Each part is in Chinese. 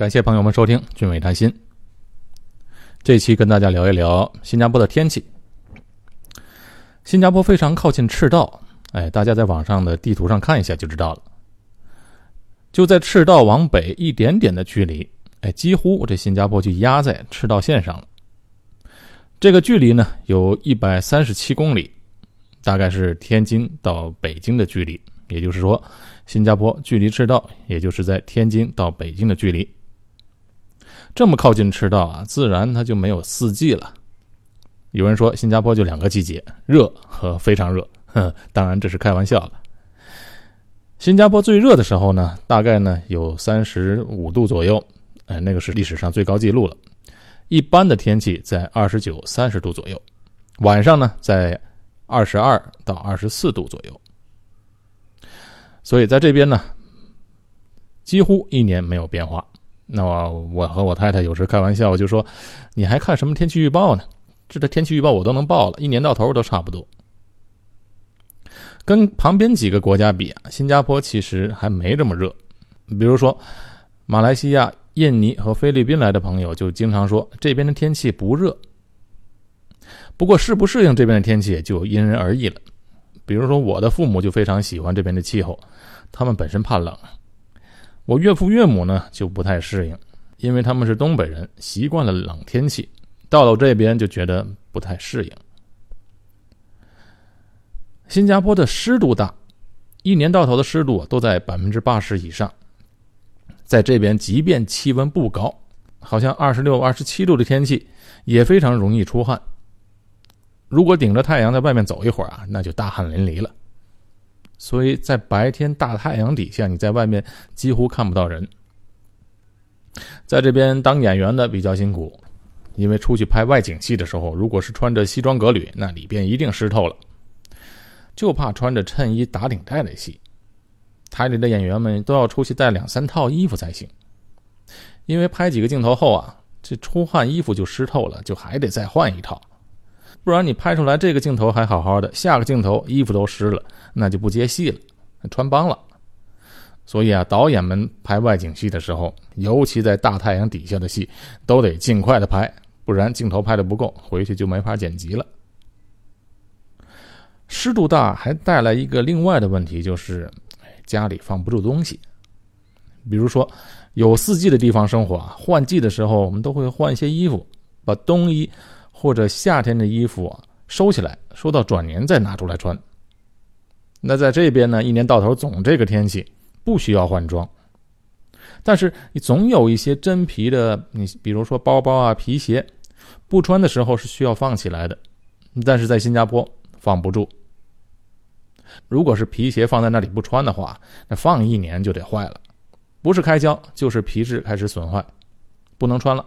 感谢朋友们收听《俊伟谈心》。这期跟大家聊一聊新加坡的天气。新加坡非常靠近赤道，哎，大家在网上的地图上看一下就知道了。就在赤道往北一点点的距离，哎，几乎这新加坡就压在赤道线上了。这个距离呢，有一百三十七公里，大概是天津到北京的距离。也就是说，新加坡距离赤道，也就是在天津到北京的距离。这么靠近赤道啊，自然它就没有四季了。有人说新加坡就两个季节，热和非常热。哼，当然这是开玩笑了。新加坡最热的时候呢，大概呢有三十五度左右，哎，那个是历史上最高纪录了。一般的天气在二十九、三十度左右，晚上呢在二十二到二十四度左右。所以在这边呢，几乎一年没有变化。那我我和我太太有时开玩笑，就说：“你还看什么天气预报呢？这的天气预报我都能报了，一年到头都差不多。”跟旁边几个国家比啊，新加坡其实还没这么热。比如说，马来西亚、印尼和菲律宾来的朋友就经常说这边的天气不热。不过适不适应这边的天气就因人而异了。比如说，我的父母就非常喜欢这边的气候，他们本身怕冷。我岳父岳母呢就不太适应，因为他们是东北人，习惯了冷天气，到了这边就觉得不太适应。新加坡的湿度大，一年到头的湿度都在百分之八十以上，在这边即便气温不高，好像二十六、二十七度的天气，也非常容易出汗。如果顶着太阳在外面走一会儿啊，那就大汗淋漓了。所以在白天大太阳底下，你在外面几乎看不到人。在这边当演员的比较辛苦，因为出去拍外景戏的时候，如果是穿着西装革履，那里边一定湿透了。就怕穿着衬衣打领带的戏，台里的演员们都要出去带两三套衣服才行。因为拍几个镜头后啊，这出汗衣服就湿透了，就还得再换一套。不然你拍出来这个镜头还好好的，下个镜头衣服都湿了，那就不接戏了，穿帮了。所以啊，导演们拍外景戏的时候，尤其在大太阳底下的戏，都得尽快的拍，不然镜头拍的不够，回去就没法剪辑了。湿度大还带来一个另外的问题，就是家里放不住东西。比如说有四季的地方生活啊，换季的时候我们都会换一些衣服，把冬衣。或者夏天的衣服，收起来，收到转年再拿出来穿。那在这边呢，一年到头总这个天气，不需要换装。但是你总有一些真皮的，你比如说包包啊、皮鞋，不穿的时候是需要放起来的。但是在新加坡放不住。如果是皮鞋放在那里不穿的话，那放一年就得坏了，不是开胶就是皮质开始损坏，不能穿了。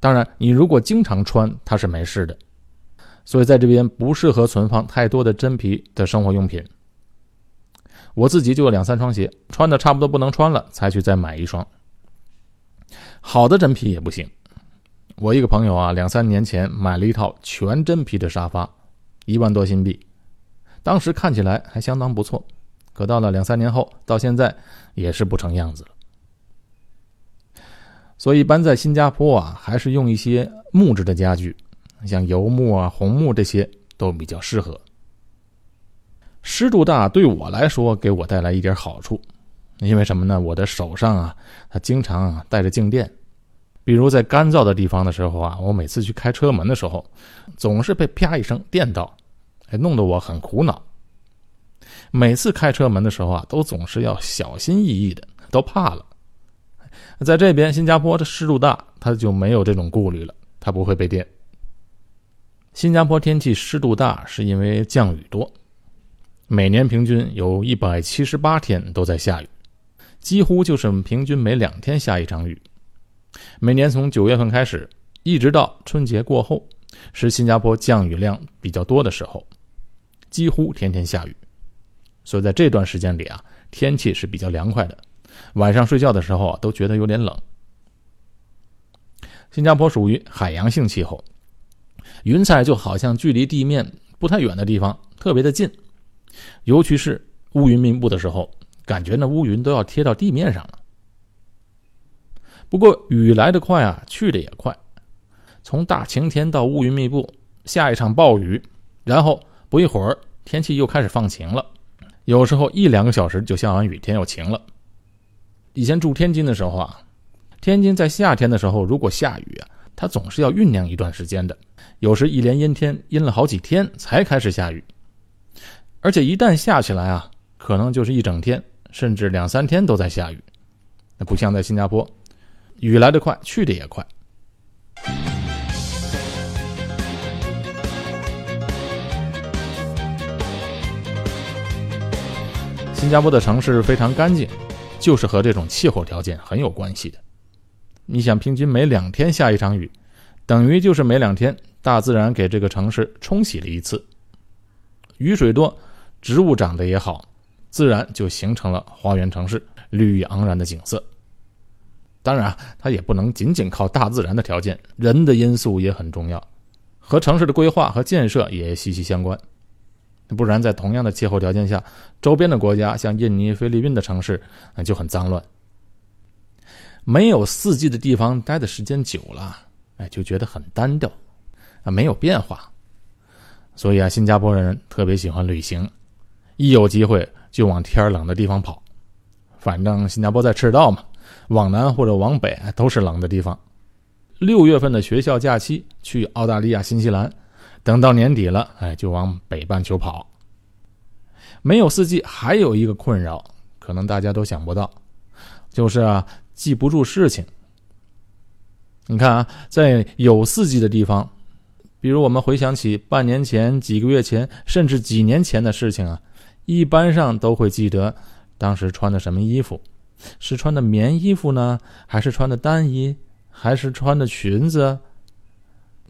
当然，你如果经常穿，它是没事的。所以在这边不适合存放太多的真皮的生活用品。我自己就有两三双鞋，穿的差不多不能穿了，才去再买一双。好的真皮也不行。我一个朋友啊，两三年前买了一套全真皮的沙发，一万多新币，当时看起来还相当不错，可到了两三年后，到现在也是不成样子了。所以，一般在新加坡啊，还是用一些木质的家具，像油木啊、红木这些都比较适合。湿度大对我来说，给我带来一点好处，因为什么呢？我的手上啊，它经常啊带着静电，比如在干燥的地方的时候啊，我每次去开车门的时候，总是被啪一声电到，哎，弄得我很苦恼。每次开车门的时候啊，都总是要小心翼翼的，都怕了。在这边，新加坡的湿度大，它就没有这种顾虑了，它不会被电。新加坡天气湿度大，是因为降雨多，每年平均有一百七十八天都在下雨，几乎就是平均每两天下一场雨。每年从九月份开始，一直到春节过后，是新加坡降雨量比较多的时候，几乎天天下雨，所以在这段时间里啊，天气是比较凉快的。晚上睡觉的时候啊，都觉得有点冷。新加坡属于海洋性气候，云彩就好像距离地面不太远的地方特别的近，尤其是乌云密布的时候，感觉那乌云都要贴到地面上了。不过雨来得快啊，去的也快。从大晴天到乌云密布，下一场暴雨，然后不一会儿天气又开始放晴了。有时候一两个小时就下完雨，天又晴了。以前住天津的时候啊，天津在夏天的时候如果下雨啊，它总是要酝酿一段时间的，有时一连阴天阴了好几天才开始下雨，而且一旦下起来啊，可能就是一整天，甚至两三天都在下雨。那不像在新加坡。雨来得快，去的也快。新加坡的城市非常干净，就是和这种气候条件很有关系的。你想，平均每两天下一场雨，等于就是每两天大自然给这个城市冲洗了一次。雨水多，植物长得也好，自然就形成了花园城市、绿意盎然的景色。当然，它也不能仅仅靠大自然的条件，人的因素也很重要，和城市的规划和建设也息息相关。不然，在同样的气候条件下，周边的国家像印尼、菲律宾的城市那就很脏乱。没有四季的地方待的时间久了，哎，就觉得很单调，啊，没有变化。所以啊，新加坡人特别喜欢旅行，一有机会就往天冷的地方跑。反正新加坡在赤道嘛。往南或者往北都是冷的地方。六月份的学校假期去澳大利亚、新西兰，等到年底了，哎，就往北半球跑。没有四季，还有一个困扰，可能大家都想不到，就是啊，记不住事情。你看啊，在有四季的地方，比如我们回想起半年前、几个月前，甚至几年前的事情啊，一般上都会记得当时穿的什么衣服。是穿的棉衣服呢，还是穿的单衣，还是穿的裙子？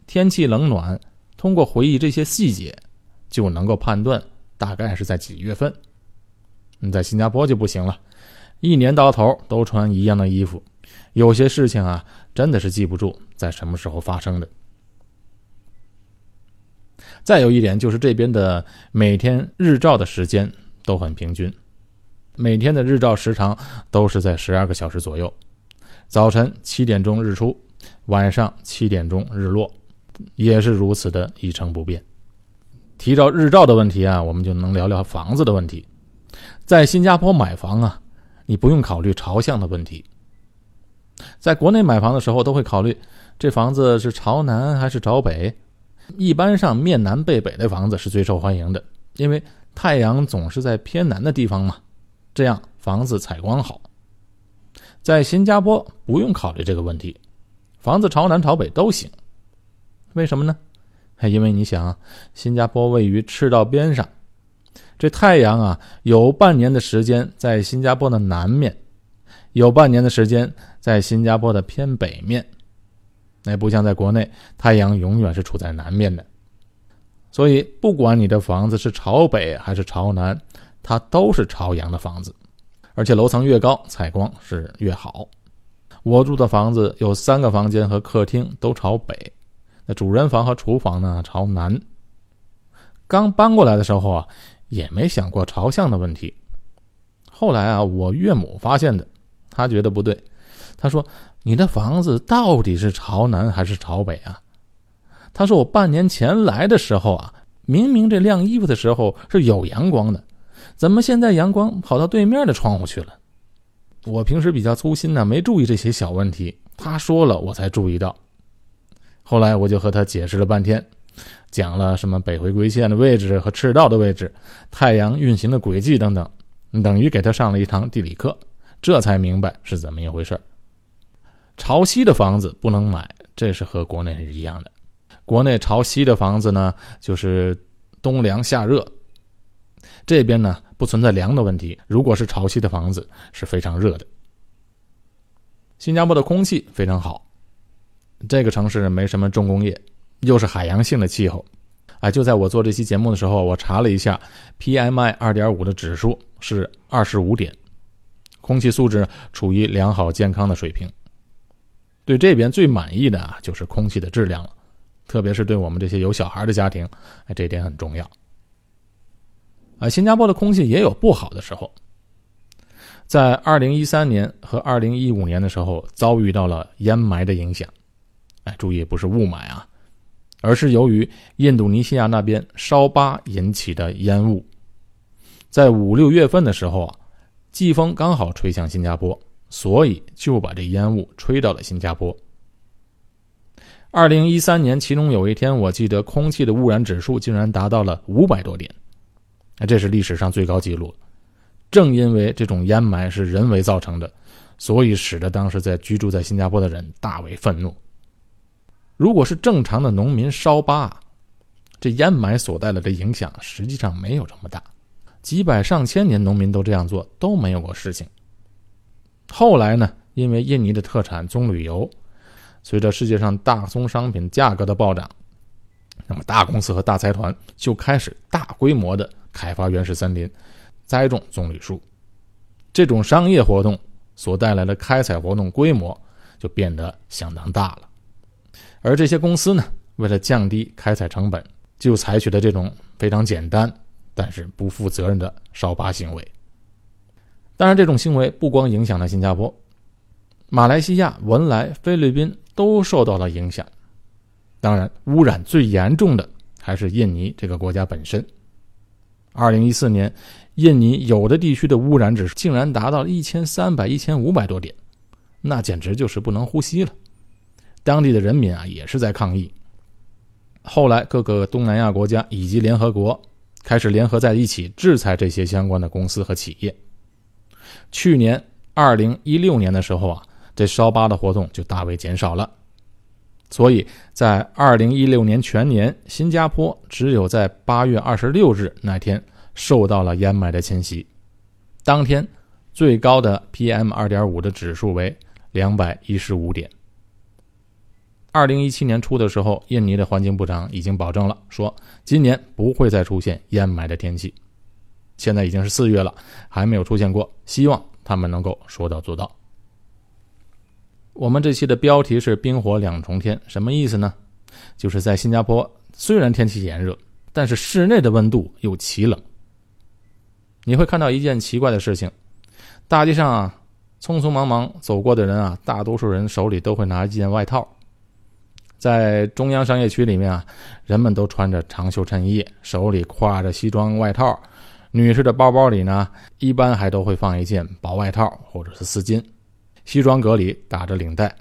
天气冷暖，通过回忆这些细节，就能够判断大概是在几月份。你在新加坡就不行了，一年到头都穿一样的衣服，有些事情啊，真的是记不住在什么时候发生的。再有一点就是这边的每天日照的时间都很平均。每天的日照时长都是在十二个小时左右，早晨七点钟日出，晚上七点钟日落，也是如此的一成不变。提到日照的问题啊，我们就能聊聊房子的问题。在新加坡买房啊，你不用考虑朝向的问题。在国内买房的时候，都会考虑这房子是朝南还是朝北。一般上面南背北的房子是最受欢迎的，因为太阳总是在偏南的地方嘛。这样房子采光好，在新加坡不用考虑这个问题，房子朝南朝北都行。为什么呢？因为你想，新加坡位于赤道边上，这太阳啊，有半年的时间在新加坡的南面，有半年的时间在新加坡的偏北面。那不像在国内，太阳永远是处在南面的，所以不管你的房子是朝北还是朝南。它都是朝阳的房子，而且楼层越高，采光是越好。我住的房子有三个房间和客厅都朝北，那主人房和厨房呢朝南。刚搬过来的时候啊，也没想过朝向的问题。后来啊，我岳母发现的，她觉得不对，她说：“你的房子到底是朝南还是朝北啊？”他说：“我半年前来的时候啊，明明这晾衣服的时候是有阳光的。”怎么现在阳光跑到对面的窗户去了？我平时比较粗心呢，没注意这些小问题。他说了，我才注意到。后来我就和他解释了半天，讲了什么北回归线的位置和赤道的位置、太阳运行的轨迹等等，等于给他上了一堂地理课，这才明白是怎么一回事朝西的房子不能买，这是和国内是一样的。国内朝西的房子呢，就是冬凉夏热。这边呢不存在凉的问题，如果是潮汐的房子是非常热的。新加坡的空气非常好，这个城市没什么重工业，又是海洋性的气候，啊，就在我做这期节目的时候，我查了一下，PMI 二点五的指数是二十五点，空气素质处于良好健康的水平。对这边最满意的啊就是空气的质量了，特别是对我们这些有小孩的家庭，哎，这点很重要。啊，新加坡的空气也有不好的时候。在二零一三年和二零一五年的时候遭遇到了烟霾的影响。注意不是雾霾啊，而是由于印度尼西亚那边烧疤引起的烟雾。在五六月份的时候啊，季风刚好吹向新加坡，所以就把这烟雾吹到了新加坡。二零一三年，其中有一天，我记得空气的污染指数竟然达到了五百多点，这是历史上最高纪录。正因为这种烟霾是人为造成的，所以使得当时在居住在新加坡的人大为愤怒。如果是正常的农民烧疤，这烟霾所带来的影响实际上没有这么大。几百上千年农民都这样做都没有过事情。后来呢，因为印尼的特产棕榈油。随着世界上大宗商品价格的暴涨，那么大公司和大财团就开始大规模的开发原始森林，栽种棕榈树。这种商业活动所带来的开采活动规模就变得相当大了。而这些公司呢，为了降低开采成本，就采取了这种非常简单但是不负责任的烧疤行为。当然，这种行为不光影响了新加坡、马来西亚、文莱、菲律宾。都受到了影响，当然，污染最严重的还是印尼这个国家本身。二零一四年，印尼有的地区的污染指数竟然达到了一千三百、一千五百多点，那简直就是不能呼吸了。当地的人民啊，也是在抗议。后来，各个东南亚国家以及联合国开始联合在一起制裁这些相关的公司和企业。去年二零一六年的时候啊。这烧疤的活动就大为减少了，所以在二零一六年全年，新加坡只有在八月二十六日那天受到了烟霾的侵袭，当天最高的 PM 二点五的指数为两百一十五点。二零一七年初的时候，印尼的环境部长已经保证了，说今年不会再出现烟霾的天气。现在已经是四月了，还没有出现过，希望他们能够说到做到。我们这期的标题是“冰火两重天”，什么意思呢？就是在新加坡，虽然天气炎热，但是室内的温度又奇冷。你会看到一件奇怪的事情：大街上啊，匆匆忙忙走过的人啊，大多数人手里都会拿一件外套。在中央商业区里面啊，人们都穿着长袖衬衣，手里挎着西装外套。女士的包包里呢，一般还都会放一件薄外套或者是丝巾。西装革履，打着领带，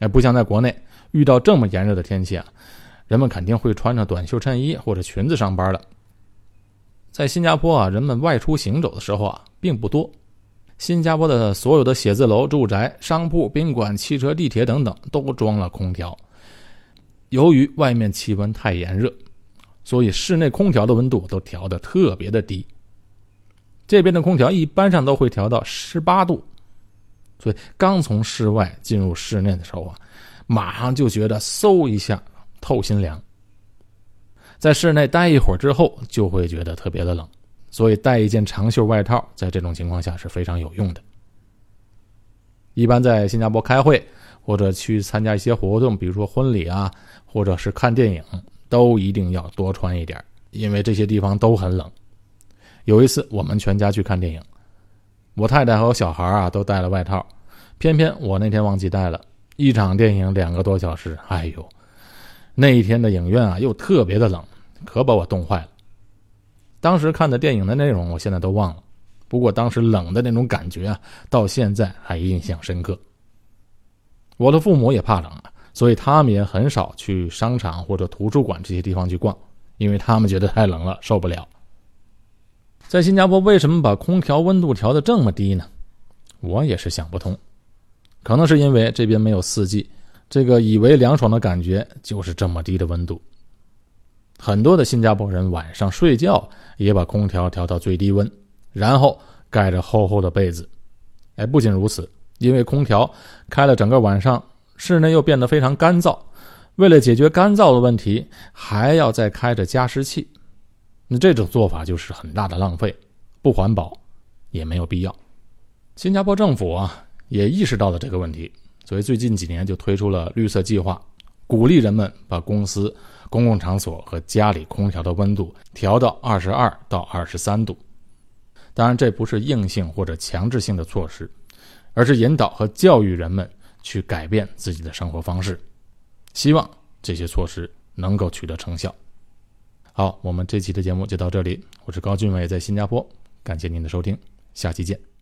哎，不像在国内遇到这么炎热的天气啊，人们肯定会穿着短袖衬衣或者裙子上班的。在新加坡啊，人们外出行走的时候啊，并不多。新加坡的所有的写字楼、住宅、商铺、宾馆、汽车、地铁等等，都装了空调。由于外面气温太炎热，所以室内空调的温度都调得特别的低。这边的空调一般上都会调到十八度。所以刚从室外进入室内的时候啊，马上就觉得嗖一下透心凉。在室内待一会儿之后，就会觉得特别的冷，所以带一件长袖外套，在这种情况下是非常有用的。一般在新加坡开会或者去参加一些活动，比如说婚礼啊，或者是看电影，都一定要多穿一点，因为这些地方都很冷。有一次我们全家去看电影。我太太和我小孩啊都带了外套，偏偏我那天忘记带了。一场电影两个多小时，哎呦，那一天的影院啊又特别的冷，可把我冻坏了。当时看的电影的内容我现在都忘了，不过当时冷的那种感觉啊，到现在还印象深刻。我的父母也怕冷啊，所以他们也很少去商场或者图书馆这些地方去逛，因为他们觉得太冷了，受不了。在新加坡，为什么把空调温度调得这么低呢？我也是想不通。可能是因为这边没有四季，这个以为凉爽的感觉就是这么低的温度。很多的新加坡人晚上睡觉也把空调调到最低温，然后盖着厚厚的被子。哎，不仅如此，因为空调开了整个晚上，室内又变得非常干燥。为了解决干燥的问题，还要再开着加湿器。那这种做法就是很大的浪费，不环保，也没有必要。新加坡政府啊也意识到了这个问题，所以最近几年就推出了绿色计划，鼓励人们把公司、公共场所和家里空调的温度调到二十二到二十三度。当然，这不是硬性或者强制性的措施，而是引导和教育人们去改变自己的生活方式。希望这些措施能够取得成效。好，我们这期的节目就到这里。我是高俊伟，在新加坡，感谢您的收听，下期见。